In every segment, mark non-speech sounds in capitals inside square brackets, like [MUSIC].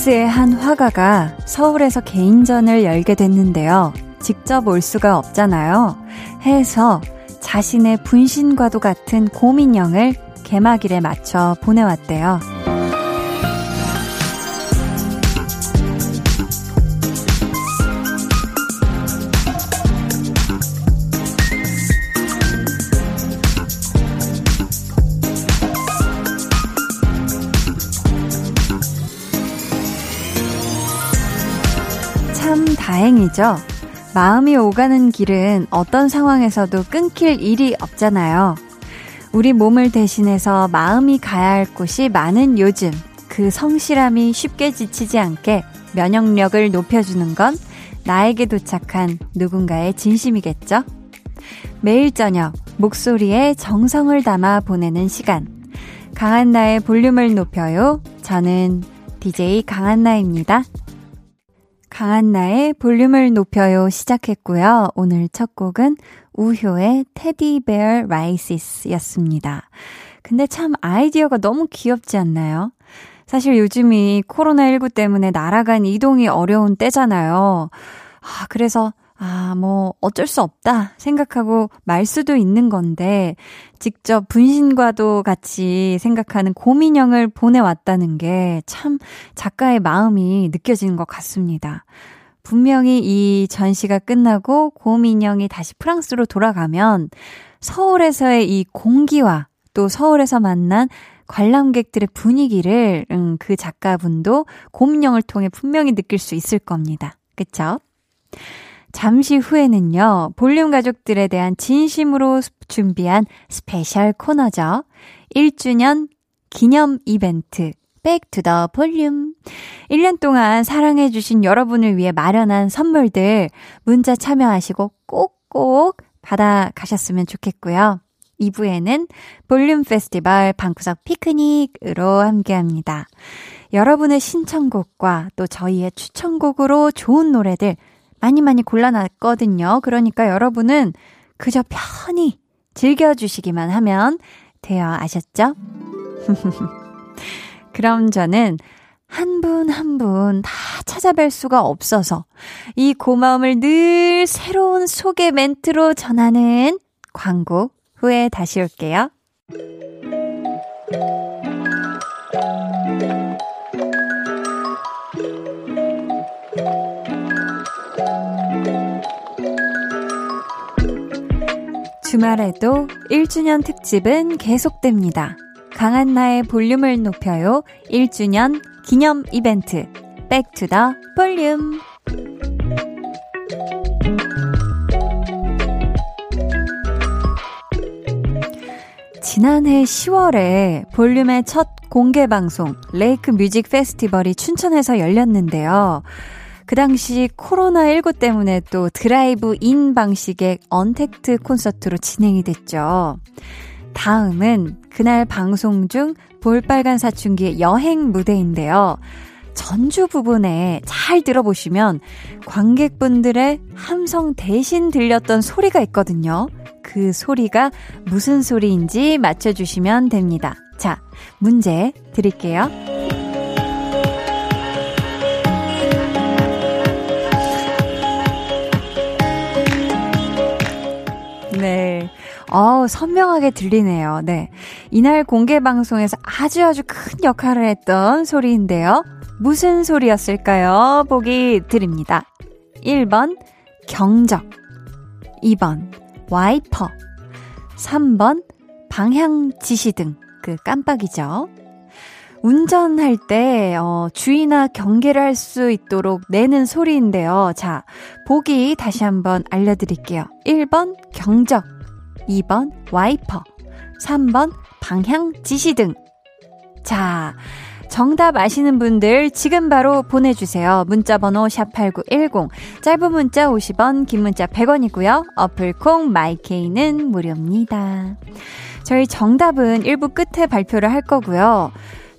프랑스의 한 화가가 서울에서 개인전을 열게 됐는데요. 직접 올 수가 없잖아요. 해서 자신의 분신과도 같은 고민형을 개막일에 맞춰 보내왔대요. 다행이죠. 마음이 오가는 길은 어떤 상황에서도 끊길 일이 없잖아요. 우리 몸을 대신해서 마음이 가야 할 곳이 많은 요즘, 그 성실함이 쉽게 지치지 않게 면역력을 높여주는 건 나에게 도착한 누군가의 진심이겠죠? 매일 저녁, 목소리에 정성을 담아 보내는 시간. 강한나의 볼륨을 높여요. 저는 DJ 강한나입니다. 강한나의 볼륨을 높여요 시작했고요. 오늘 첫 곡은 우효의 테디베어 라이시스 였습니다. 근데 참 아이디어가 너무 귀엽지 않나요? 사실 요즘이 코로나19 때문에 날아간 이동이 어려운 때잖아요. 아, 그래서 아, 뭐, 어쩔 수 없다 생각하고 말 수도 있는 건데, 직접 분신과도 같이 생각하는 고민형을 보내왔다는 게 참 작가의 마음이 느껴지는 것 같습니다. 분명히 이 전시가 끝나고 고민형이 다시 프랑스로 돌아가면 서울에서의 이 공기와 또 서울에서 만난 관람객들의 분위기를 음, 그 작가분도 고민형을 통해 분명히 느낄 수 있을 겁니다. 그쵸? 잠시 후에는요, 볼륨 가족들에 대한 진심으로 준비한 special 코너죠. 1주년 기념 이벤트. back to the 볼륨. 1년 동안 사랑해주신 여러분을 위해 마련한 선물들 문자 참여하시고 꼭꼭 받아가셨으면 좋겠고요. 2부에는 볼륨 페스티벌 방구석 피크닉으로 함께 합니다. 여러분의 신청곡과 또 저희의 추천곡으로 좋은 노래들 많이 많이 골라놨거든요. 그러니까 여러분은 그저 편히 즐겨주시기만 하면 돼요. 아셨죠? [LAUGHS] 그럼 저는 한 분 한 분 다 찾아뵐 수가 없어서 이 고마움을 늘 새로운 소개 멘트로 전하는 광고 후에 다시 올게요. 주말에도 1주년 특집은 계속됩니다. 강한나의 볼륨을 높여요 1주년 기념 이벤트 back to the 볼륨 지난해 10월에 볼륨의 첫 공개 방송 Lake Music Festival이 춘천에서 열렸는데요. 그 당시 코로나19 때문에 또 drive-in 방식의 언택트 콘서트로 진행이 됐죠. 다음은 그날 방송 중 볼빨간 사춘기의 여행 무대인데요. 전주 부분에 잘 들어보시면 관객분들의 함성 대신 들렸던 소리가 있거든요. 그 소리가 무슨 소리인지 맞춰주시면 됩니다. 자, 문제 드릴게요. 어우, 선명하게 들리네요. 네. 이날 공개 방송에서 아주 아주 큰 역할을 했던 소리인데요. 무슨 소리였을까요? 보기 드립니다. 1번, 경적. 2번, 와이퍼. 3번, 방향 지시등. 그 깜빡이죠. 운전할 때, 어, 주의나 경계를 할 수 있도록 내는 소리인데요. 자, 보기 다시 한번 알려드릴게요. 1번, 경적. 2번, 와이퍼. 3번, 방향 지시등. 자, 정답 아시는 분들 지금 바로 보내주세요. 문자번호 샵8910. 짧은 문자 50원, 긴 문자 100원이고요. 어플콩 마이케이는 무료입니다. 저희 정답은 1부 끝에 발표를 할 거고요.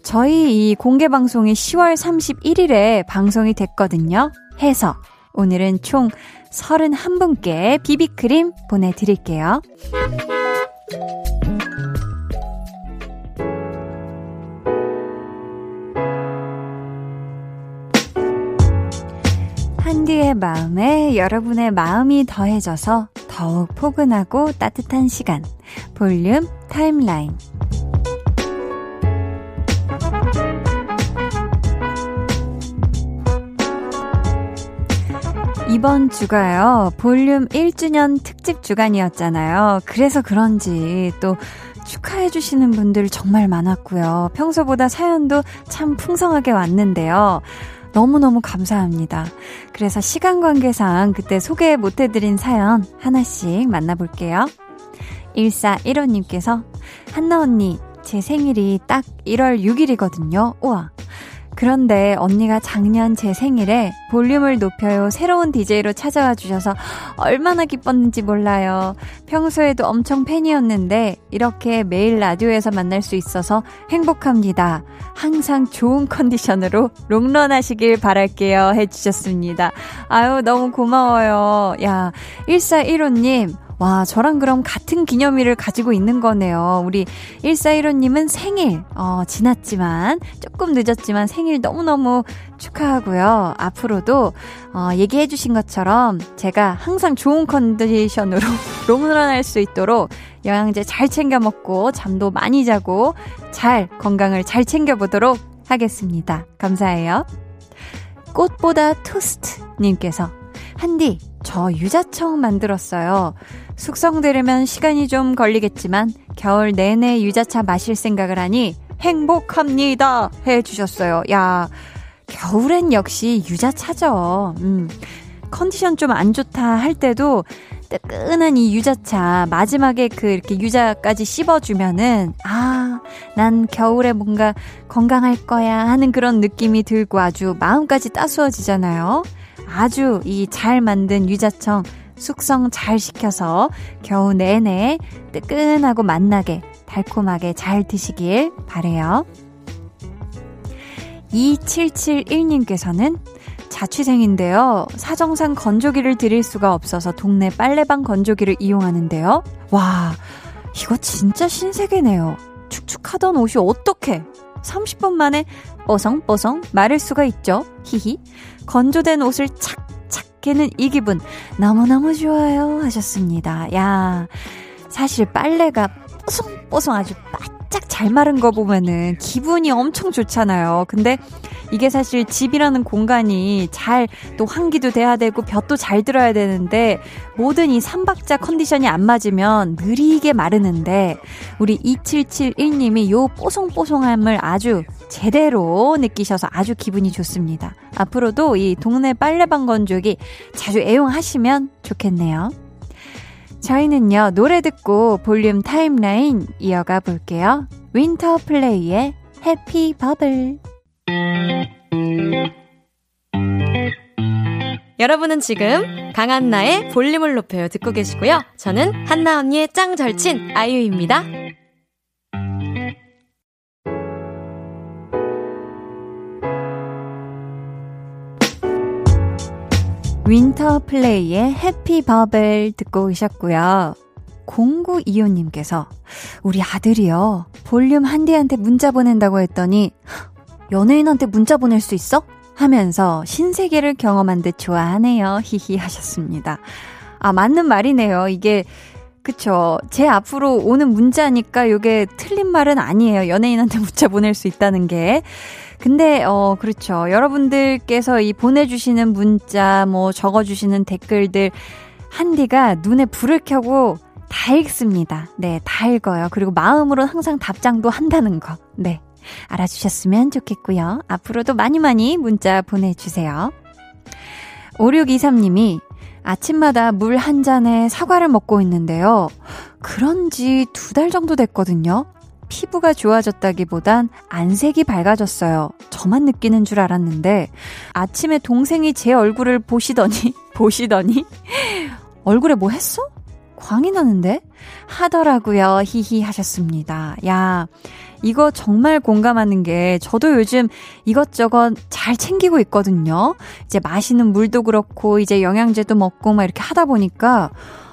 저희 이 공개 방송이 10월 31일에 방송이 됐거든요. 해서 오늘은 총 31분께 비비크림 보내드릴게요. 한디의 마음에 여러분의 마음이 더해져서 더욱 포근하고 따뜻한 시간. 볼륨 타임라인. 이번 주가요, 볼륨 1주년 특집 주간이었잖아요. 그래서 그런지 또 축하해주시는 분들 정말 많았고요. 평소보다 사연도 참 풍성하게 왔는데요. 너무너무 감사합니다. 그래서 시간 관계상 그때 소개 못해드린 사연 하나씩 만나볼게요. 1415님께서 한나 언니, 제 생일이 딱 1월 6일이거든요. 우와. 그런데 언니가 작년 제 생일에 볼륨을 높여요 새로운 DJ로 찾아와 주셔서 얼마나 기뻤는지 몰라요. 평소에도 엄청 팬이었는데 이렇게 매일 라디오에서 만날 수 있어서 행복합니다. 항상 좋은 컨디션으로 롱런 하시길 바랄게요. 해주셨습니다. 아유, 너무 고마워요. 야, 1415님. 와, 저랑 그럼 같은 기념일을 가지고 있는 거네요. 우리 1415님은 생일, 어, 지났지만, 조금 늦었지만 생일 너무너무 축하하고요. 앞으로도, 어, 얘기해주신 것처럼 제가 항상 좋은 컨디션으로 [LAUGHS] 롱런 할 수 있도록 영양제 잘 챙겨 먹고, 잠도 많이 자고, 잘, 건강을 잘 챙겨보도록 하겠습니다. 감사해요. 꽃보다 토스트님께서, 한디, 저 유자청 만들었어요. 숙성되려면 시간이 좀 걸리겠지만 겨울 내내 유자차 마실 생각을 하니 행복합니다. 해 주셨어요. 야, 겨울엔 역시 유자차죠. 음. 컨디션 좀 안 좋다 할 때도 뜨끈한 이 유자차 마지막에 그 이렇게 유자까지 씹어주면은 아, 난 겨울에 뭔가 건강할 거야 하는 그런 느낌이 들고 아주 마음까지 따스워지잖아요. 아주 이 잘 만든 유자청 숙성 잘 시켜서 겨우 내내 뜨끈하고 맛나게 달콤하게 잘 드시길 바래요. 2771님께서는 자취생인데요. 사정상 건조기를 드릴 수가 없어서 동네 빨래방 건조기를 이용하는데요. 와, 이거 진짜 신세계네요. 축축하던 옷이 어떻게 30분 만에 뽀송뽀송 마를 수가 있죠. 히히. 건조된 옷을 착착 개는 이 기분 너무너무 좋아요 하셨습니다. 야, 사실 빨래가 뽀송뽀송 아주 바짝 잘 마른 거 보면은 기분이 엄청 좋잖아요. 근데 이게 사실 집이라는 공간이 잘 또 환기도 돼야 되고 볕도 잘 들어야 되는데 모든 이 삼박자 컨디션이 안 맞으면 느리게 마르는데 우리 2771님이 요 뽀송뽀송함을 아주 제대로 느끼셔서 아주 기분이 좋습니다. 앞으로도 이 동네 빨래방 건조기 자주 애용하시면 좋겠네요. 저희는요, 노래 듣고 볼륨 timeline 이어가 볼게요. 윈터 플레이의 Happy Bubble. 여러분은 지금 강한나의 볼륨을 높여요 듣고 계시고요. 저는 한나 언니의 짱 절친 아이유입니다. 윈터 플레이의 Happy Bubble 듣고 오셨고요. 0925님께서 우리 아들이요. 볼륨 한디한테 문자 보낸다고 했더니 연예인한테 문자 보낼 수 있어? 하면서 신세계를 경험한 듯 좋아하네요. 히히 하셨습니다. 아, 맞는 말이네요. 이게 그쵸. 제 앞으로 오는 문자니까 이게 틀린 말은 아니에요. 연예인한테 문자 보낼 수 있다는 게. 근데, 어, 그렇죠. 여러분들께서 이 보내주시는 문자, 뭐 적어주시는 댓글들, 한디가 눈에 불을 켜고 다 읽습니다. 네, 다 읽어요. 그리고 마음으로 항상 답장도 한다는 거. 네. 알아주셨으면 좋겠고요. 앞으로도 많이 많이 문자 보내주세요. 5623님이 아침마다 물 한 잔에 사과를 먹고 있는데요. 그런 지 두 달 정도 됐거든요. 피부가 좋아졌다기보단 안색이 밝아졌어요. 저만 느끼는 줄 알았는데 아침에 동생이 제 얼굴을 보시더니 [LAUGHS] 보시더니 얼굴에 뭐 했어? 광이 나는데? 하더라고요. 히히 하셨습니다. 야, 이거 정말 공감하는 게 저도 요즘 이것저것 잘 챙기고 있거든요. 이제 마시는 물도 그렇고 이제 영양제도 먹고 막 이렇게 하다 보니까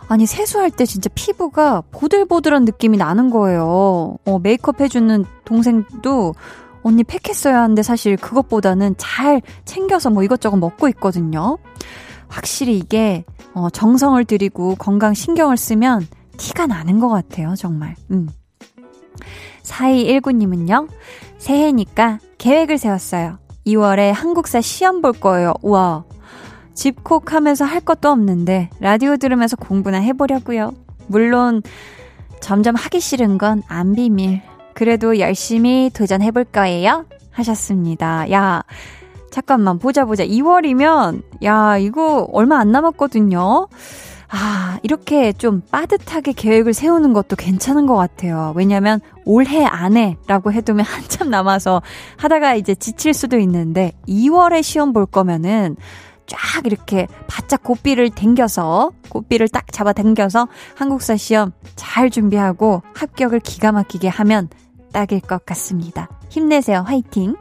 아니 세수할 때 진짜 피부가 보들보들한 느낌이 나는 거예요. 어, 메이크업 해주는 동생도 언니 팩했어야 하는데 사실 그것보다는 잘 챙겨서 뭐 이것저것 먹고 있거든요. 확실히 이게 어, 정성을 들이고 건강 신경을 쓰면 티가 나는 것 같아요, 정말. 음. 4219님은요, 새해니까 계획을 세웠어요. 2월에 한국사 시험 볼 거예요. 우와. 집콕 하면서 할 것도 없는데, 라디오 들으면서 공부나 해보려고요. 물론, 점점 하기 싫은 건 안 비밀. 그래도 열심히 도전해볼 거예요. 하셨습니다. 야, 잠깐만, 보자, 보자. 2월이면, 야, 이거 얼마 안 남았거든요. 아, 이렇게 좀 빠듯하게 계획을 세우는 것도 괜찮은 것 같아요. 왜냐면 올해 안에라고 해두면 한참 남아서 하다가 이제 지칠 수도 있는데 2월에 시험 볼 거면은 쫙 이렇게 바짝 고삐를 당겨서 고삐를 딱 잡아 당겨서 한국사 시험 잘 준비하고 합격을 기가 막히게 하면 딱일 것 같습니다. 힘내세요. 화이팅!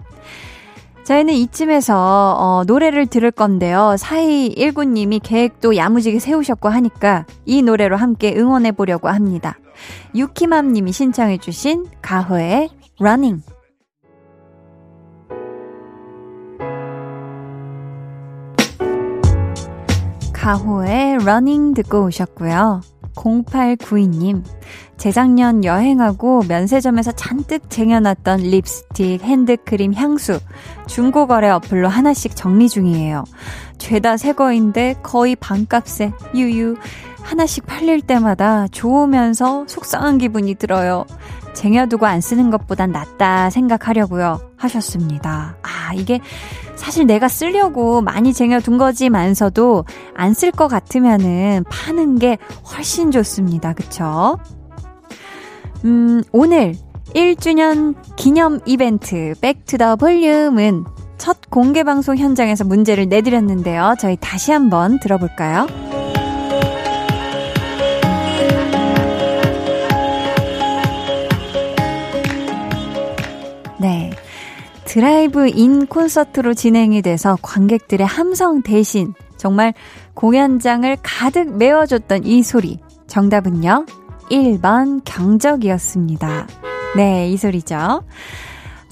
저희는 이쯤에서 어, 노래를 들을 건데요. 4219님이 계획도 야무지게 세우셨고 하니까 이 노래로 함께 응원해 보려고 합니다. 유키맘님이 신청해 주신 가호의 Running 가호의 Running 듣고 오셨고요. 0892님, 재작년 여행하고 면세점에서 잔뜩 쟁여놨던 립스틱, 핸드크림, 향수, 중고거래 어플로 하나씩 정리 중이에요. 죄다 새 거인데 거의 반값에, 유유. 하나씩 팔릴 때마다 좋으면서 속상한 기분이 들어요. 쟁여두고 안 쓰는 것보단 낫다 생각하려고요. 하셨습니다. 아, 이게 사실 내가 쓰려고 많이 쟁여둔 거지만서도 안 쓸 것 같으면은 파는 게 훨씬 좋습니다. 그쵸? 음, 오늘 1주년 기념 이벤트 back to the 볼륨은 첫 공개 방송 현장에서 문제를 내드렸는데요. 저희 다시 한번 들어볼까요? 드라이브 인 콘서트로 진행이 돼서 관객들의 함성 대신 정말 공연장을 가득 메워줬던 이 소리. 정답은요? 1번 경적이었습니다. 네, 이 소리죠.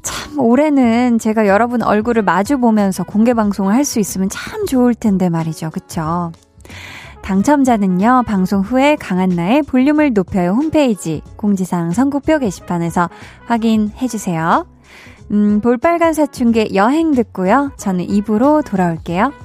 참, 올해는 제가 여러분 얼굴을 마주 보면서 공개 방송을 할 수 있으면 참 좋을 텐데 말이죠. 그쵸? 당첨자는요, 방송 후에 강한나의 볼륨을 높여요 홈페이지 공지사항 선곡표 게시판에서 확인해주세요. 음, 볼빨간 사춘기 여행 듣고요. 저는 입으로 돌아올게요.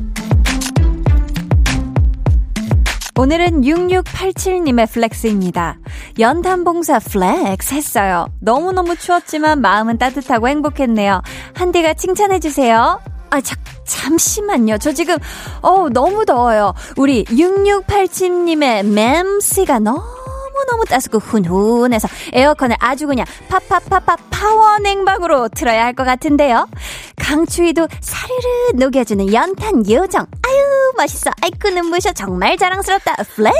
오늘은 6687님의 flex입니다. 연탄봉사 flex 했어요. 너무너무 추웠지만 마음은 따뜻하고 행복했네요. 한디가 칭찬해주세요. 아, 자, 잠시만요. 저 지금, 어우, 너무 더워요. 우리 6687님의 맴씨가 너무 너무너무 따스고 훈훈해서 에어컨을 아주 그냥 팍팍팍팍 파워 냉방으로 틀어야 할 것 같은데요. 강추위도 사르르 녹여주는 연탄 요정. 아유, 멋있어. 아이쿠, 눈부셔. 정말 자랑스럽다. flex!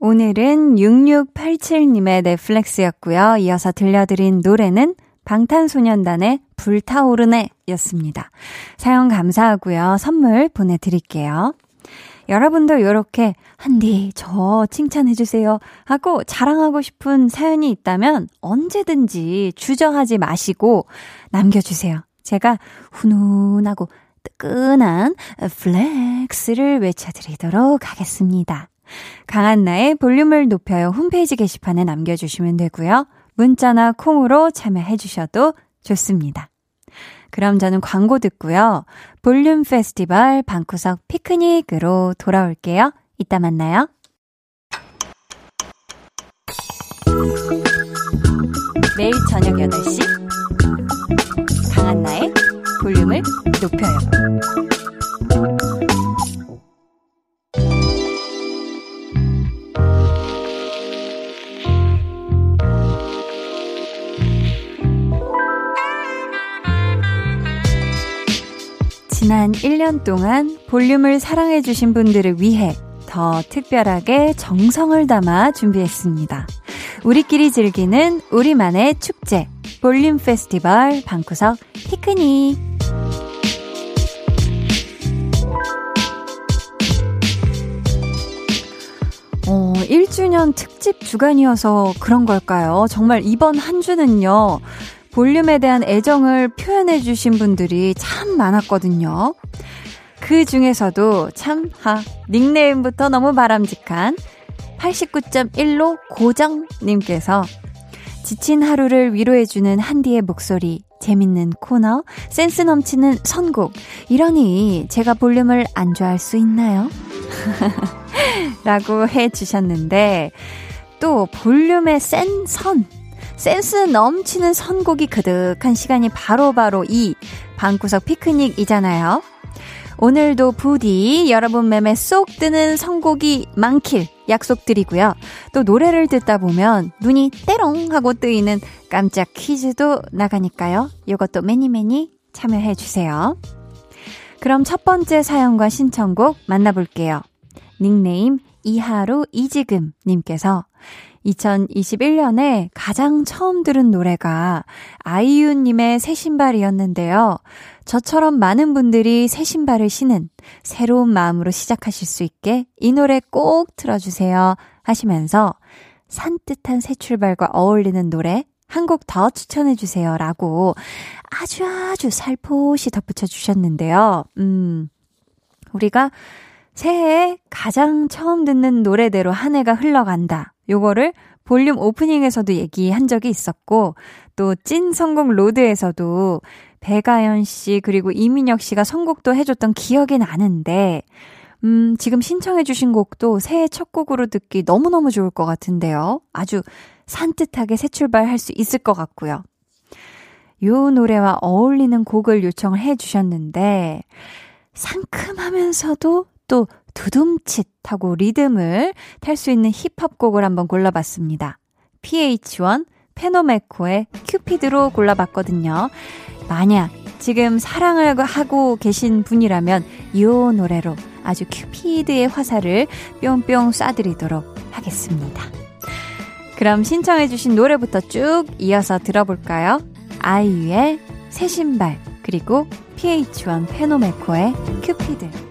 오늘은 6687님의 넷플렉스였고요. 이어서 들려드린 노래는 방탄소년단의 불타오르네 였습니다. 사연 감사하고요. 선물 보내드릴게요. 여러분도 이렇게 한디 저 칭찬해 주세요 하고 자랑하고 싶은 사연이 있다면 언제든지 주저하지 마시고 남겨주세요. 제가 훈훈하고 뜨끈한 flex를 외쳐드리도록 하겠습니다. 강한나의 볼륨을 높여요 홈페이지 게시판에 남겨주시면 되고요. 문자나 콩으로 참여해 주셔도 좋습니다. 그럼 저는 광고 듣고요. 볼륨 페스티벌 방구석 피크닉으로 돌아올게요. 이따 만나요. 매일 저녁 8시 강한나의 볼륨을 높여요. 지난 1년 동안 볼륨을 사랑해주신 분들을 위해 더 특별하게 정성을 담아 준비했습니다. 우리끼리 즐기는 우리만의 축제, 볼륨 페스티벌 방구석 피크닉. 어, 1주년 특집 주간이어서 그런 걸까요? 정말 이번 한 주는요, 볼륨에 대한 애정을 표현해주신 분들이 참 많았거든요. 그 중에서도 참, 하, 닉네임부터 너무 바람직한 89.1로 고정님께서 지친 하루를 위로해주는 한디의 목소리, 재밌는 코너, 센스 넘치는 선곡. 이러니 제가 볼륨을 안 좋아할 수 있나요? [LAUGHS] 라고 해주셨는데, 또 볼륨의 센 선. 센스 넘치는 선곡이 그득한 시간이 바로바로 바로 이 방구석 피크닉이잖아요. 오늘도 부디 여러분 맴에 쏙 드는 선곡이 많길 약속드리고요. 또 노래를 듣다 보면 눈이 때롱 하고 뜨이는 깜짝 퀴즈도 나가니까요. 이것도 매니매니 참여해 주세요. 그럼 첫 번째 사연과 신청곡 만나볼게요. 닉네임 이하루 이지금 님께서 2021년에 가장 처음 들은 노래가 아이유님의 새 신발이었는데요. 저처럼 많은 분들이 새 신발을 신은 새로운 마음으로 시작하실 수 있게 이 노래 꼭 틀어주세요 하시면서 산뜻한 새 출발과 어울리는 노래 한 곡 더 추천해주세요 라고 아주 아주 살포시 덧붙여 주셨는데요. 음, 우리가 새해에 가장 처음 듣는 노래대로 한 해가 흘러간다. 요거를 볼륨 오프닝에서도 얘기한 적이 있었고, 또 찐 선곡 road에서도 백아연 씨 그리고 이민혁 씨가 선곡도 해줬던 기억이 나는데, 음, 지금 신청해주신 곡도 새해 첫 곡으로 듣기 너무너무 좋을 것 같은데요. 아주 산뜻하게 새 출발할 수 있을 것 같고요. 요 노래와 어울리는 곡을 요청을 해주셨는데, 상큼하면서도 또 두둠칫 하고 리듬을 탈 수 있는 힙합 곡을 한번 골라봤습니다. PH1 페노메코의 큐피드로 골라봤거든요. 만약 지금 사랑을 하고 계신 분이라면 이 노래로 아주 큐피드의 화살을 뿅뿅 쏴드리도록 하겠습니다. 그럼 신청해주신 노래부터 쭉 이어서 들어볼까요? 아이유의 새 신발, 그리고 PH1 페노메코의 큐피드.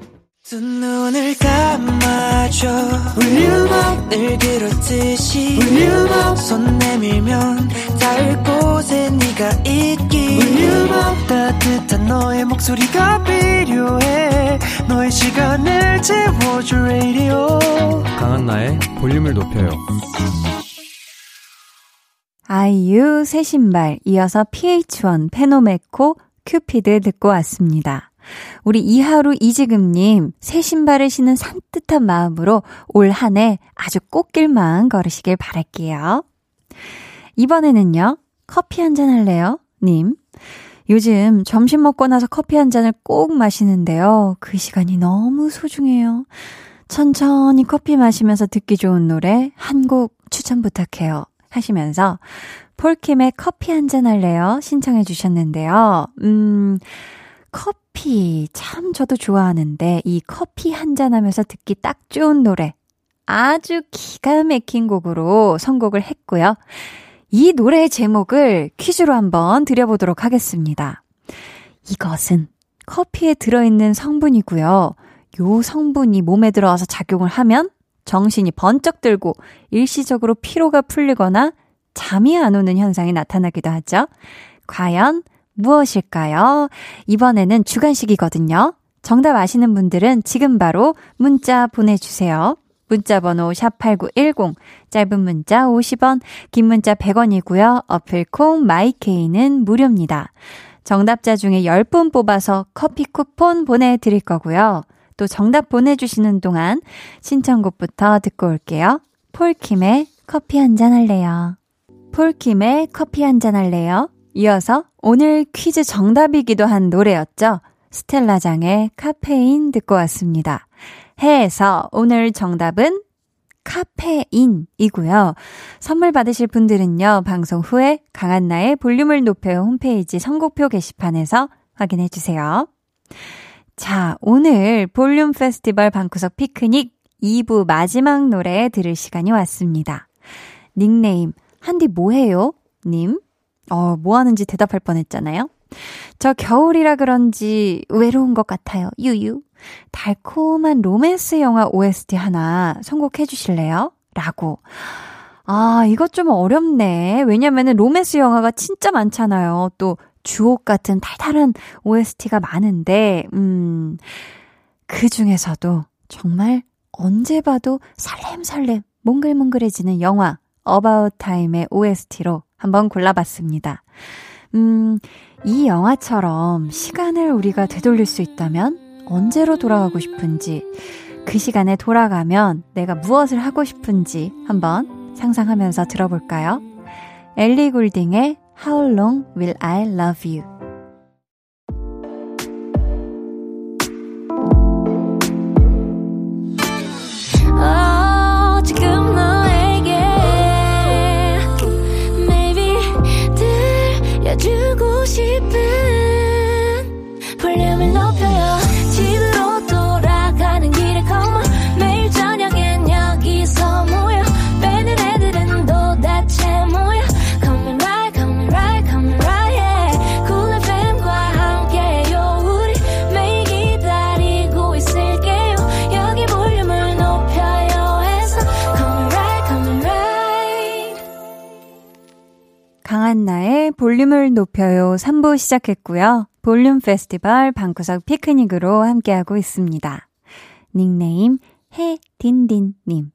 두 눈을 감아줘? 울륨업 늘 그렇듯이 울륨업 손 내밀면 닿을 곳에 네가 있기 울륨업 따뜻한 너의 목소리가 필요해. 너의 시간을 채워줄 radio. 강한나의 볼륨을 높여요. 아이유 새 신발 이어서 PH1 페노메코 큐피드 듣고 왔습니다. 우리 이하루 이지금님, 새 신발을 신은 산뜻한 마음으로 올 한 해 아주 꽃길만 걸으시길 바랄게요. 이번에는요, 커피 한 잔 할래요? 님. 요즘 점심 먹고 나서 커피 한 잔을 꼭 마시는데요. 그 시간이 너무 소중해요. 천천히 커피 마시면서 듣기 좋은 노래 한 곡 추천 부탁해요. 하시면서 폴킴의 커피 한 잔 할래요? 신청해 주셨는데요. 음, 커피 참 저도 좋아하는데 이 커피 한 잔 하면서 듣기 딱 좋은 노래 아주 기가 막힌 곡으로 선곡을 했고요. 이 노래의 제목을 퀴즈로 한번 드려보도록 하겠습니다. 이것은 커피에 들어있는 성분이고요. 요 성분이 몸에 들어와서 작용을 하면 정신이 번쩍 들고 일시적으로 피로가 풀리거나 잠이 안 오는 현상이 나타나기도 하죠. 과연 무엇일까요? 이번에는 주간식이거든요. 정답 아시는 분들은 지금 바로 문자 보내주세요. 문자 번호 샵8910, 짧은 문자 50원, 긴 문자 100원이고요. 어플콩 마이케이는 무료입니다. 정답자 중에 10분 뽑아서 커피 쿠폰 보내드릴 거고요. 또 정답 보내주시는 동안 신청곡부터 듣고 올게요. 폴킴의 커피 한 잔 할래요. 폴킴의 커피 한 잔 할래요. 이어서 오늘 퀴즈 정답이기도 한 노래였죠. 스텔라장의 카페인 듣고 왔습니다. 해에서 오늘 정답은 카페인이고요. 선물 받으실 분들은요, 방송 후에 강한나의 볼륨을 높여 홈페이지 선곡표 게시판에서 확인해 주세요. 자, 오늘 볼륨 페스티벌 방구석 피크닉 2부 마지막 노래 들을 시간이 왔습니다. 닉네임, 한디 뭐해요? 님. 어, 뭐 하는지 대답할 뻔 했잖아요. 저 겨울이라 그런지 외로운 것 같아요. 유유. 달콤한 로맨스 영화 OST 하나 선곡해 주실래요? 라고. 아, 이것 좀 어렵네. 왜냐면은 로맨스 영화가 진짜 많잖아요. 또 주옥 같은 달달한 OST가 많은데, 음, 그 중에서도 정말 언제 봐도 설렘설렘 몽글몽글해지는 영화 About Time의 OST로 한번 골라봤습니다. 음, 이 영화처럼 시간을 우리가 되돌릴 수 있다면 언제로 돌아가고 싶은지, 그 시간에 돌아가면 내가 무엇을 하고 싶은지 한번 상상하면서 들어볼까요? 엘리 굴딩의 How Long Will I Love You? 볼륨을 높여요 3부 시작했고요. 볼륨 페스티벌 방구석 피크닉으로 함께하고 있습니다. 닉네임 해딘딘님.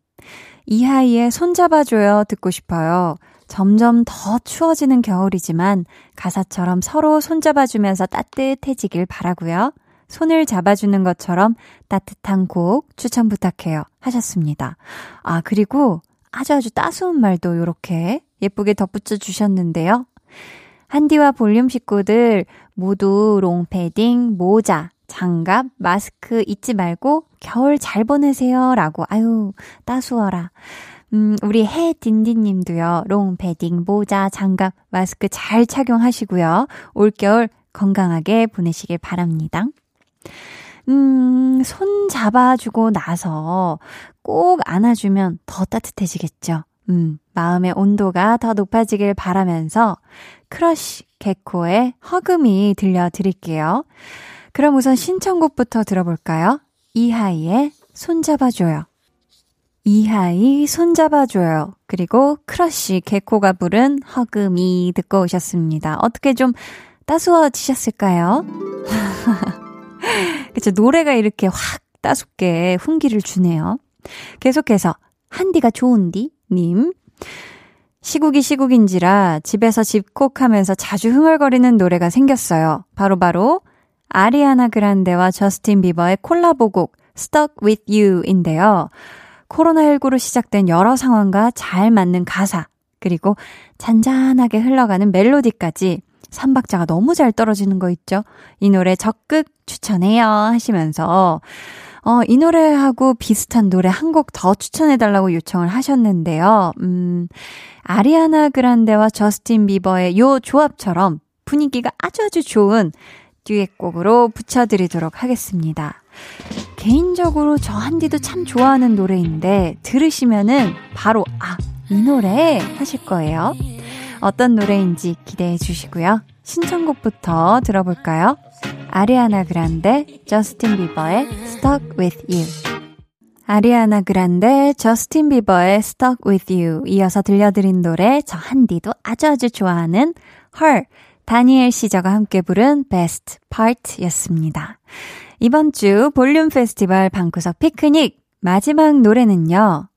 이하이의 손잡아줘요 듣고 싶어요. 점점 더 추워지는 겨울이지만 가사처럼 서로 손잡아주면서 따뜻해지길 바라고요. 손을 잡아주는 것처럼 따뜻한 곡 추천 부탁해요. 하셨습니다. 아, 그리고 아주 아주 따스운 말도 이렇게 예쁘게 덧붙여 주셨는데요. 한디와 볼륨 식구들 모두 롱패딩, 모자, 장갑, 마스크 잊지 말고 겨울 잘 보내세요. 라고, 아유, 따스워라. 음, 우리 해딘딘 님도요, 롱패딩, 모자, 장갑, 마스크 잘 착용하시고요. 올겨울 건강하게 보내시길 바랍니다. 음, 손 잡아주고 나서 꼭 안아주면 더 따뜻해지겠죠. 음, 마음의 온도가 더 높아지길 바라면서 크러쉬 개코의 Hug Me 들려드릴게요. 그럼 우선 신청곡부터 들어볼까요? 이하이의 손잡아줘요. 이하이 손잡아줘요. 그리고 크러쉬 개코가 부른 Hug Me 듣고 오셨습니다. 어떻게 좀 따스워지셨을까요? [LAUGHS] 그쵸, 노래가 이렇게 확 따숩게 훈기를 주네요. 계속해서, 한디가 좋은디? 님. 시국이 시국인지라 집에서 집콕하면서 자주 흥얼거리는 노래가 생겼어요. 바로바로, 바로 아리아나 그란데와 저스틴 비버의 콜라보곡, Stuck With You인데요. 코로나19로 시작된 여러 상황과 잘 맞는 가사, 그리고 잔잔하게 흘러가는 멜로디까지 삼박자가 너무 잘 떨어지는 거 있죠? 이 노래 적극 추천해요 하시면서 어, 이 노래하고 비슷한 노래 한 곡 더 추천해달라고 요청을 하셨는데요. 음, 아리아나 그란데와 저스틴 비버의 요 조합처럼 분위기가 아주 아주 좋은 듀엣곡으로 붙여드리도록 하겠습니다. 개인적으로 저 한디도 참 좋아하는 노래인데 들으시면은 바로 아, 이 노래 하실 거예요. 어떤 노래인지 기대해 주시고요. 신청곡부터 들어볼까요? 아리아나 그란데, 저스틴 비버의 Stuck With You. 아리아나 그란데, 저스틴 비버의 Stuck With You. 이어서 들려드린 노래, 저 한디도 아주 아주 좋아하는 Her, 다니엘 시저가 함께 부른 Best Part 였습니다. 이번 주 볼륨 페스티벌 방구석 피크닉 마지막 노래는요.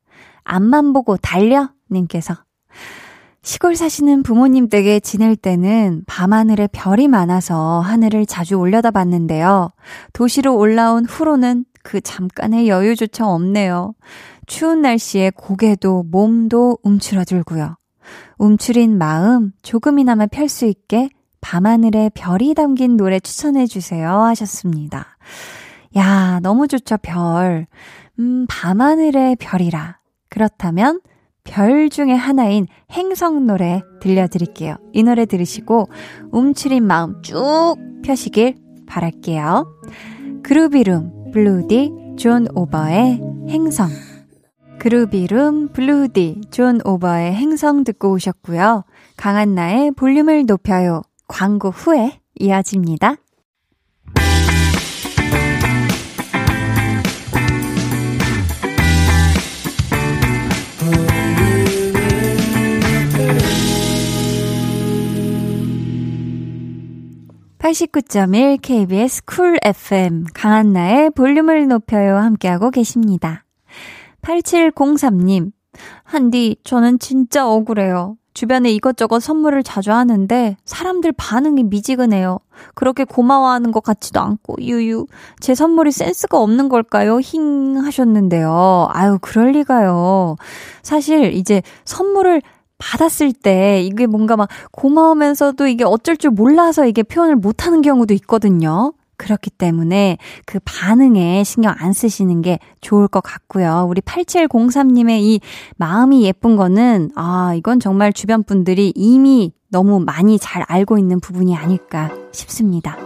앞만 보고 달려 님께서 시골 사시는 부모님 댁에 지낼 때는 밤하늘에 별이 많아서 하늘을 자주 올려다 봤는데요. 도시로 올라온 후로는 그 잠깐의 여유조차 없네요. 추운 날씨에 고개도 몸도 움츠러들고요. 움츠린 마음 조금이나마 펼 수 있게 밤하늘에 별이 담긴 노래 추천해 주세요 하셨습니다. 야, 너무 좋죠, 별. 음, 밤하늘의 별이라. 그렇다면 별 중에 하나인 행성 노래 들려드릴게요. 이 노래 들으시고 움츠린 마음 쭉 펴시길 바랄게요. 그루비룸 블루디 존 오버의 행성 그루비룸 블루디 존 오버의 행성 듣고 오셨고요. 강한나의 볼륨을 높여요. 광고 후에 이어집니다. 89.1 KBS 쿨 FM 강한나의 볼륨을 높여요 함께하고 계십니다. 8703님, 한디, 저는 진짜 억울해요. 주변에 이것저것 선물을 자주 하는데 사람들 반응이 미지근해요. 그렇게 고마워하는 것 같지도 않고 유유. 제 선물이 센스가 없는 걸까요? 힝 하셨는데요. 아유, 그럴 리가요. 사실 이제 선물을 받았을 때 이게 뭔가 막 고마우면서도 이게 어쩔 줄 몰라서 이게 표현을 못 하는 경우도 있거든요. 그렇기 때문에 그 반응에 신경 안 쓰시는 게 좋을 것 같고요. 우리 8703님의 이 마음이 예쁜 거는, 아, 이건 정말 주변 분들이 이미 너무 많이 잘 알고 있는 부분이 아닐까 싶습니다.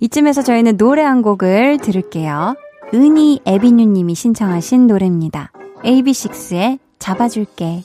이쯤에서 저희는 노래 한 곡을 들을게요. 은희 에비뉴 님이 신청하신 노래입니다. AB6IX의 잡아줄게.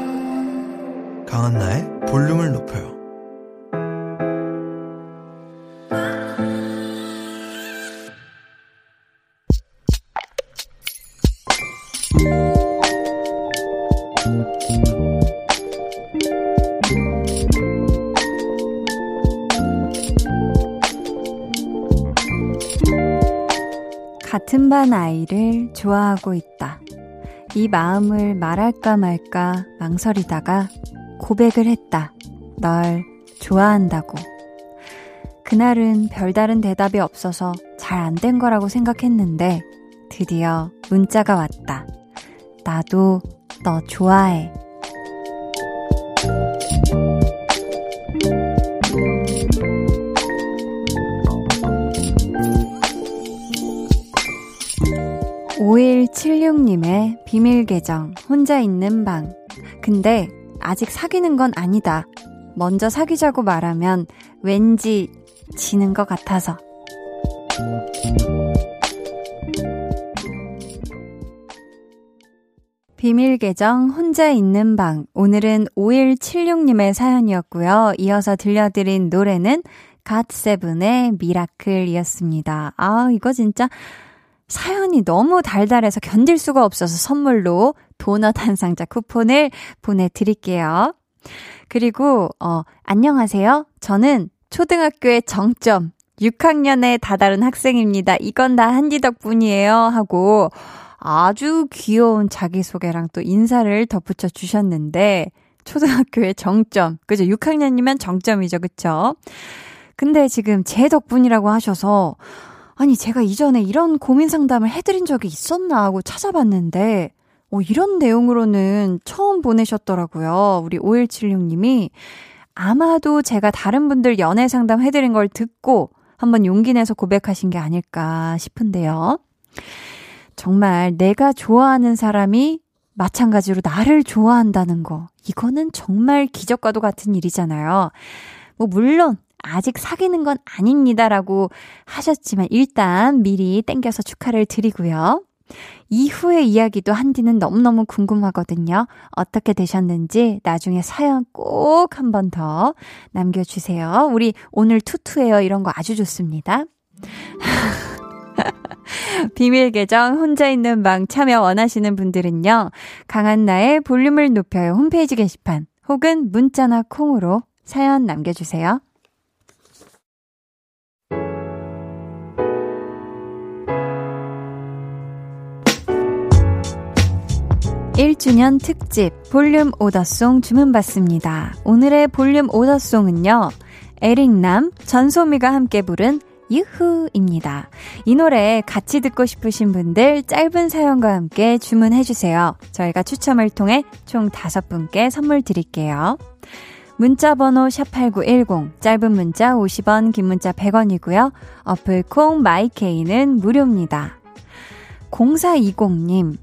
강한나의 볼륨을 높여요 같은 반 아이를 좋아하고 있다. 이 마음을 말할까 말까 망설이다가 고백을 했다. 널 좋아한다고. 그날은 별다른 대답이 없어서 잘 안 된 거라고 생각했는데 드디어 문자가 왔다. 나도 너 좋아해. 5176님의 비밀 계정, 혼자 있는 방. 근데 아직 사귀는 건 아니다. 먼저 사귀자고 말하면 왠지 지는 것 같아서. 비밀 계정 혼자 있는 방. 오늘은 5176님의 사연이었고요. 이어서 들려드린 노래는 갓세븐의 미라클이었습니다. 아, 이거 진짜 사연이 너무 달달해서 견딜 수가 없어서 선물로 도넛 한 상자 쿠폰을 보내드릴게요. 그리고, 어, 안녕하세요. 저는 초등학교의 정점, 6학년의 다다른 학생입니다. 이건 다 한디 덕분이에요. 하고 아주 귀여운 자기소개랑 또 인사를 덧붙여 주셨는데, 초등학교의 정점. 그죠? 6학년이면 정점이죠. 그쵸? 근데 지금 제 덕분이라고 하셔서, 아니, 제가 이전에 이런 고민 상담을 해드린 적이 있었나 하고 찾아봤는데, 어, 이런 내용으로는 처음 보내셨더라고요. 우리 5176님이. 아마도 제가 다른 분들 연애 상담 해드린 걸 듣고 한번 용기 내서 고백하신 게 아닐까 싶은데요. 정말 내가 좋아하는 사람이 마찬가지로 나를 좋아한다는 거. 이거는 정말 기적과도 같은 일이잖아요. 뭐, 물론 아직 사귀는 건 아닙니다라고 하셨지만 일단 미리 땡겨서 축하를 드리고요. 이후의 이야기도 한디는 너무너무 궁금하거든요. 어떻게 되셨는지 나중에 사연 꼭 한 번 더 남겨주세요. 우리 오늘 투투예요. 이런 거 아주 좋습니다. [LAUGHS] 비밀 계정 혼자 있는 방 참여 원하시는 분들은요. 강한나의 볼륨을 높여요 홈페이지 게시판 혹은 문자나 콩으로 사연 남겨주세요. 1주년 특집 볼륨 오더송 주문받습니다. 오늘의 볼륨 오더송은요. 에릭남, 전소미가 함께 부른 유후입니다. 이 노래 같이 듣고 싶으신 분들 짧은 사연과 함께 주문해주세요. 저희가 추첨을 통해 총 5분께 선물 드릴게요. 문자 번호 샵8910, 짧은 문자 50원, 긴 문자 100원이고요. 어플 콩 마이케이는 무료입니다. 0420님,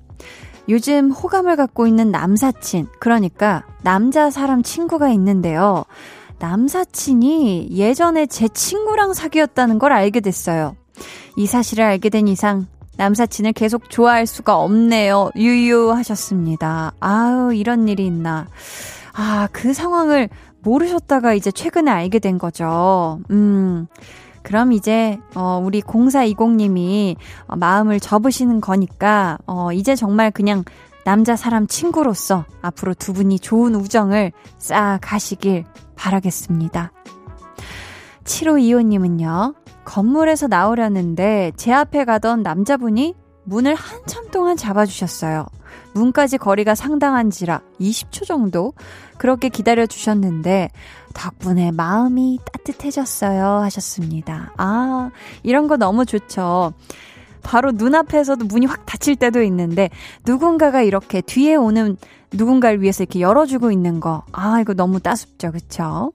요즘 호감을 갖고 있는 남사친, 그러니까 남자 사람 친구가 있는데요. 남사친이 예전에 제 친구랑 사귀었다는 걸 알게 됐어요. 이 사실을 알게 된 이상 남사친을 계속 좋아할 수가 없네요. 유유하셨습니다. 아유, 이런 일이 있나. 아, 그 상황을 모르셨다가 이제 최근에 알게 된 거죠. 음. 그럼 이제 어 우리 0420님이 어, 마음을 접으시는 거니까 어 이제 정말 그냥 남자 사람 친구로서 앞으로 두 분이 좋은 우정을 쌓아 가시길 바라겠습니다. 7525님은요. 건물에서 나오려는데 제 앞에 가던 남자분이 문을 한참 동안 잡아주셨어요. 문까지 거리가 상당한지라 20초 정도 그렇게 기다려 주셨는데 덕분에 마음이 따뜻해졌어요 하셨습니다. 아, 이런 거 너무 좋죠. 바로 눈앞에서도 문이 확 닫힐 때도 있는데 누군가가 이렇게 뒤에 오는 누군가를 위해서 이렇게 열어주고 있는 거. 아, 이거 너무 따숩죠. 그쵸?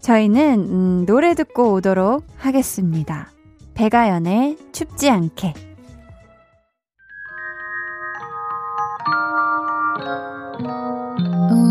저희는 음, 노래 듣고 오도록 하겠습니다. 배가연의 춥지 않게.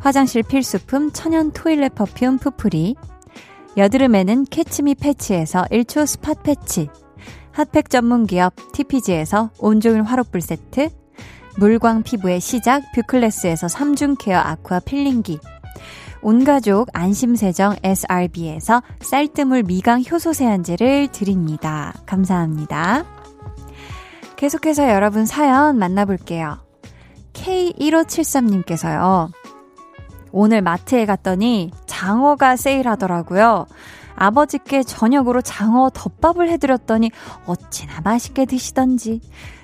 화장실 필수품 천연 toilet perfume 푸프리, 여드름에는 캐치미 패치에서 1초 spot 패치, 핫팩 전문 기업 TPG에서 온종일 화롯불 세트, 물광 피부의 시작 뷰클래스에서 3중 care aqua peeling기, 온가족 안심세정 SRB에서 쌀뜨물 미강 효소 세안제를 드립니다. 감사합니다. 계속해서 여러분 사연 만나볼게요. K1573님께서요. 오늘 마트에 갔더니 장어가 세일하더라고요. 아버지께 저녁으로 장어 덮밥을 해드렸더니 어찌나 맛있게 드시던지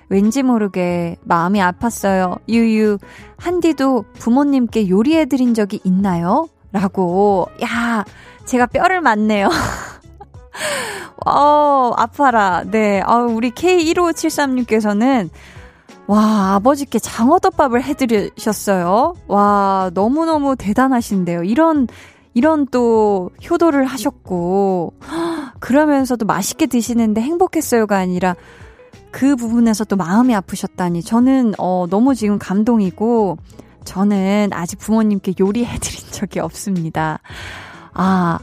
왠지 모르게 마음이 아팠어요. 유유, 한디도 부모님께 요리해드린 적이 있나요? 라고, 야, 제가 뼈를 맞네요. [LAUGHS] 어, 아파라. 네. 아, 우리 K1573님께서는 와, 아버지께 장어덮밥을 해드리셨어요. 와, 너무너무 대단하신데요. 이런, 이런 또 효도를 하셨고, [GASPS] 그러면서도 맛있게 드시는데 행복했어요가 아니라 그 부분에서 또 마음이 아프셨다니. 저는, 어, 너무 지금 감동이고, 저는 아직 부모님께 요리해드린 적이 없습니다. 아,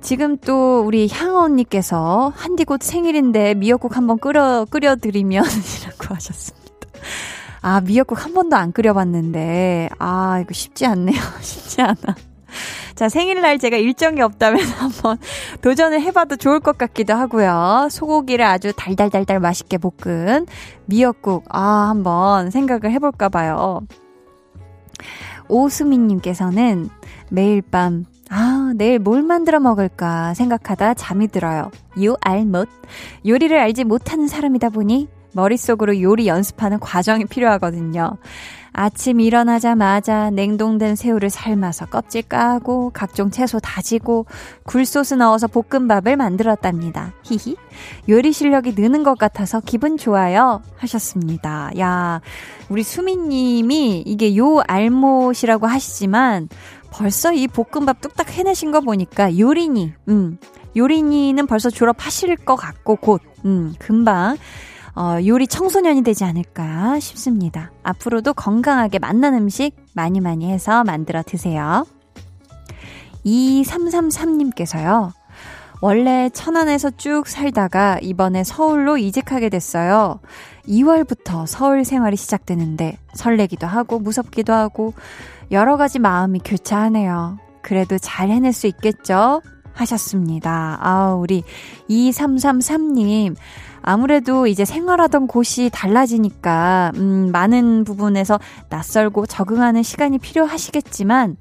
지금 또 우리 향어 언니께서 한디 곧 생일인데 미역국 한번 끓여, 끓여드리면 이라고 [LAUGHS] 하셨습니다. 아, 미역국 한 번도 안 끓여봤는데, 아, 이거 쉽지 않네요. [LAUGHS] 쉽지 않아. 자, 생일날 제가 일정이 없다면 [LAUGHS] 한번 도전을 해봐도 좋을 것 같기도 하고요. 소고기를 아주 달달달달 맛있게 볶은 미역국, 아, 한번 생각을 해볼까 봐요. 오수민님께서는 매일 밤 아, 내일 뭘 만들어 먹을까 생각하다 잠이 들어요. 요 알 못. 요리를 알지 못하는 사람이다 보니 머릿속으로 요리 연습하는 과정이 필요하거든요. 아침 일어나자마자 냉동된 새우를 삶아서 껍질 까고 각종 채소 다지고 굴소스 넣어서 볶음밥을 만들었답니다. 히히. 요리 실력이 느는 것 같아서 기분 좋아요. 하셨습니다. 야, 우리 수미님이 이게 요 알못이라고 하시지만 벌써 이 볶음밥 뚝딱 해내신 거 보니까 요리니, 음, 요리니는 벌써 졸업하실 것 같고 곧, 음, 금방 어, 요리 청소년이 되지 않을까 싶습니다. 앞으로도 건강하게 맛난 음식 많이 많이 해서 만들어 드세요. 2333님께서요. 원래 천안에서 쭉 살다가 이번에 서울로 이직하게 됐어요. 2월부터 서울 생활이 시작되는데 설레기도 하고 무섭기도 하고 여러 가지 마음이 교차하네요. 그래도 잘 해낼 수 있겠죠? 하셨습니다. 아, 우리 2333님. 아무래도 이제 생활하던 곳이 달라지니까, 음, 많은 부분에서 낯설고 적응하는 시간이 필요하시겠지만,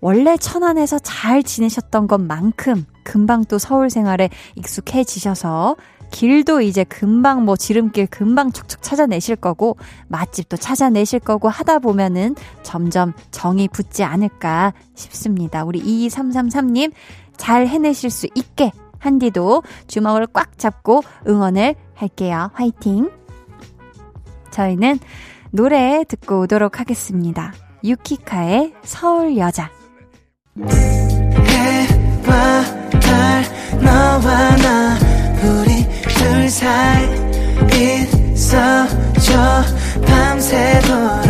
원래 천안에서 잘 지내셨던 것만큼 금방 또 서울 생활에 익숙해지셔서 길도 이제 금방 뭐 지름길 금방 촉촉 찾아내실 거고 맛집도 찾아내실 거고 하다 보면은 점점 정이 붙지 않을까 싶습니다. 우리 2333님 잘 해내실 수 있게 한디도 주먹을 꽉 잡고 응원을 할게요. 화이팅! 저희는 노래 듣고 오도록 하겠습니다. 유키카의 서울 여자. 해와 달 너와 나 우리 둘 사이 있어줘 밤새도록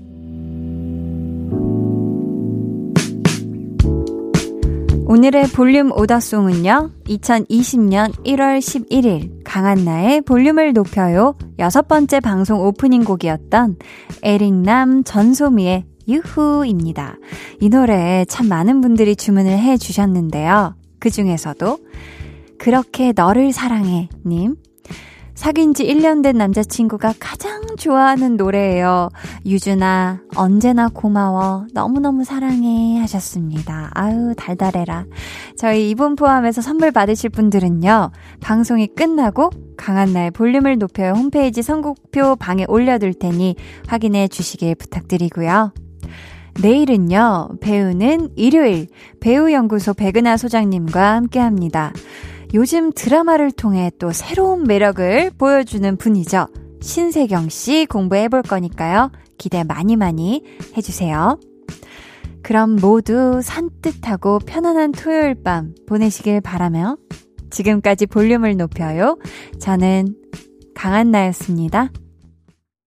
오늘의 볼륨 오다송은요, 2020년 1월 11일 강한나의 볼륨을 높여요 여섯 번째 방송 오프닝 곡이었던 에릭남 전소미의 유후입니다. 이 노래 참 많은 분들이 주문을 해 주셨는데요. 그 중에서도 그렇게 너를 사랑해 님 사귄 지 1년 된 남자친구가 가장 좋아하는 노래예요. 유준아, 언제나 고마워. 너무너무 사랑해. 하셨습니다. 아유, 달달해라. 저희 이분 포함해서 선물 받으실 분들은요, 방송이 끝나고 강한나의 볼륨을 높여요 홈페이지 선곡표 방에 올려둘 테니 확인해 주시길 부탁드리고요. 내일은요, 배우는 일요일 배우연구소 백은하 소장님과 함께 합니다. 요즘 드라마를 통해 또 새로운 매력을 보여주는 분이죠. 신세경 씨 공부해 볼 거니까요. 기대 많이 많이 해주세요. 그럼 모두 산뜻하고 편안한 토요일 밤 보내시길 바라며 지금까지 볼륨을 높여요. 저는 강한나였습니다.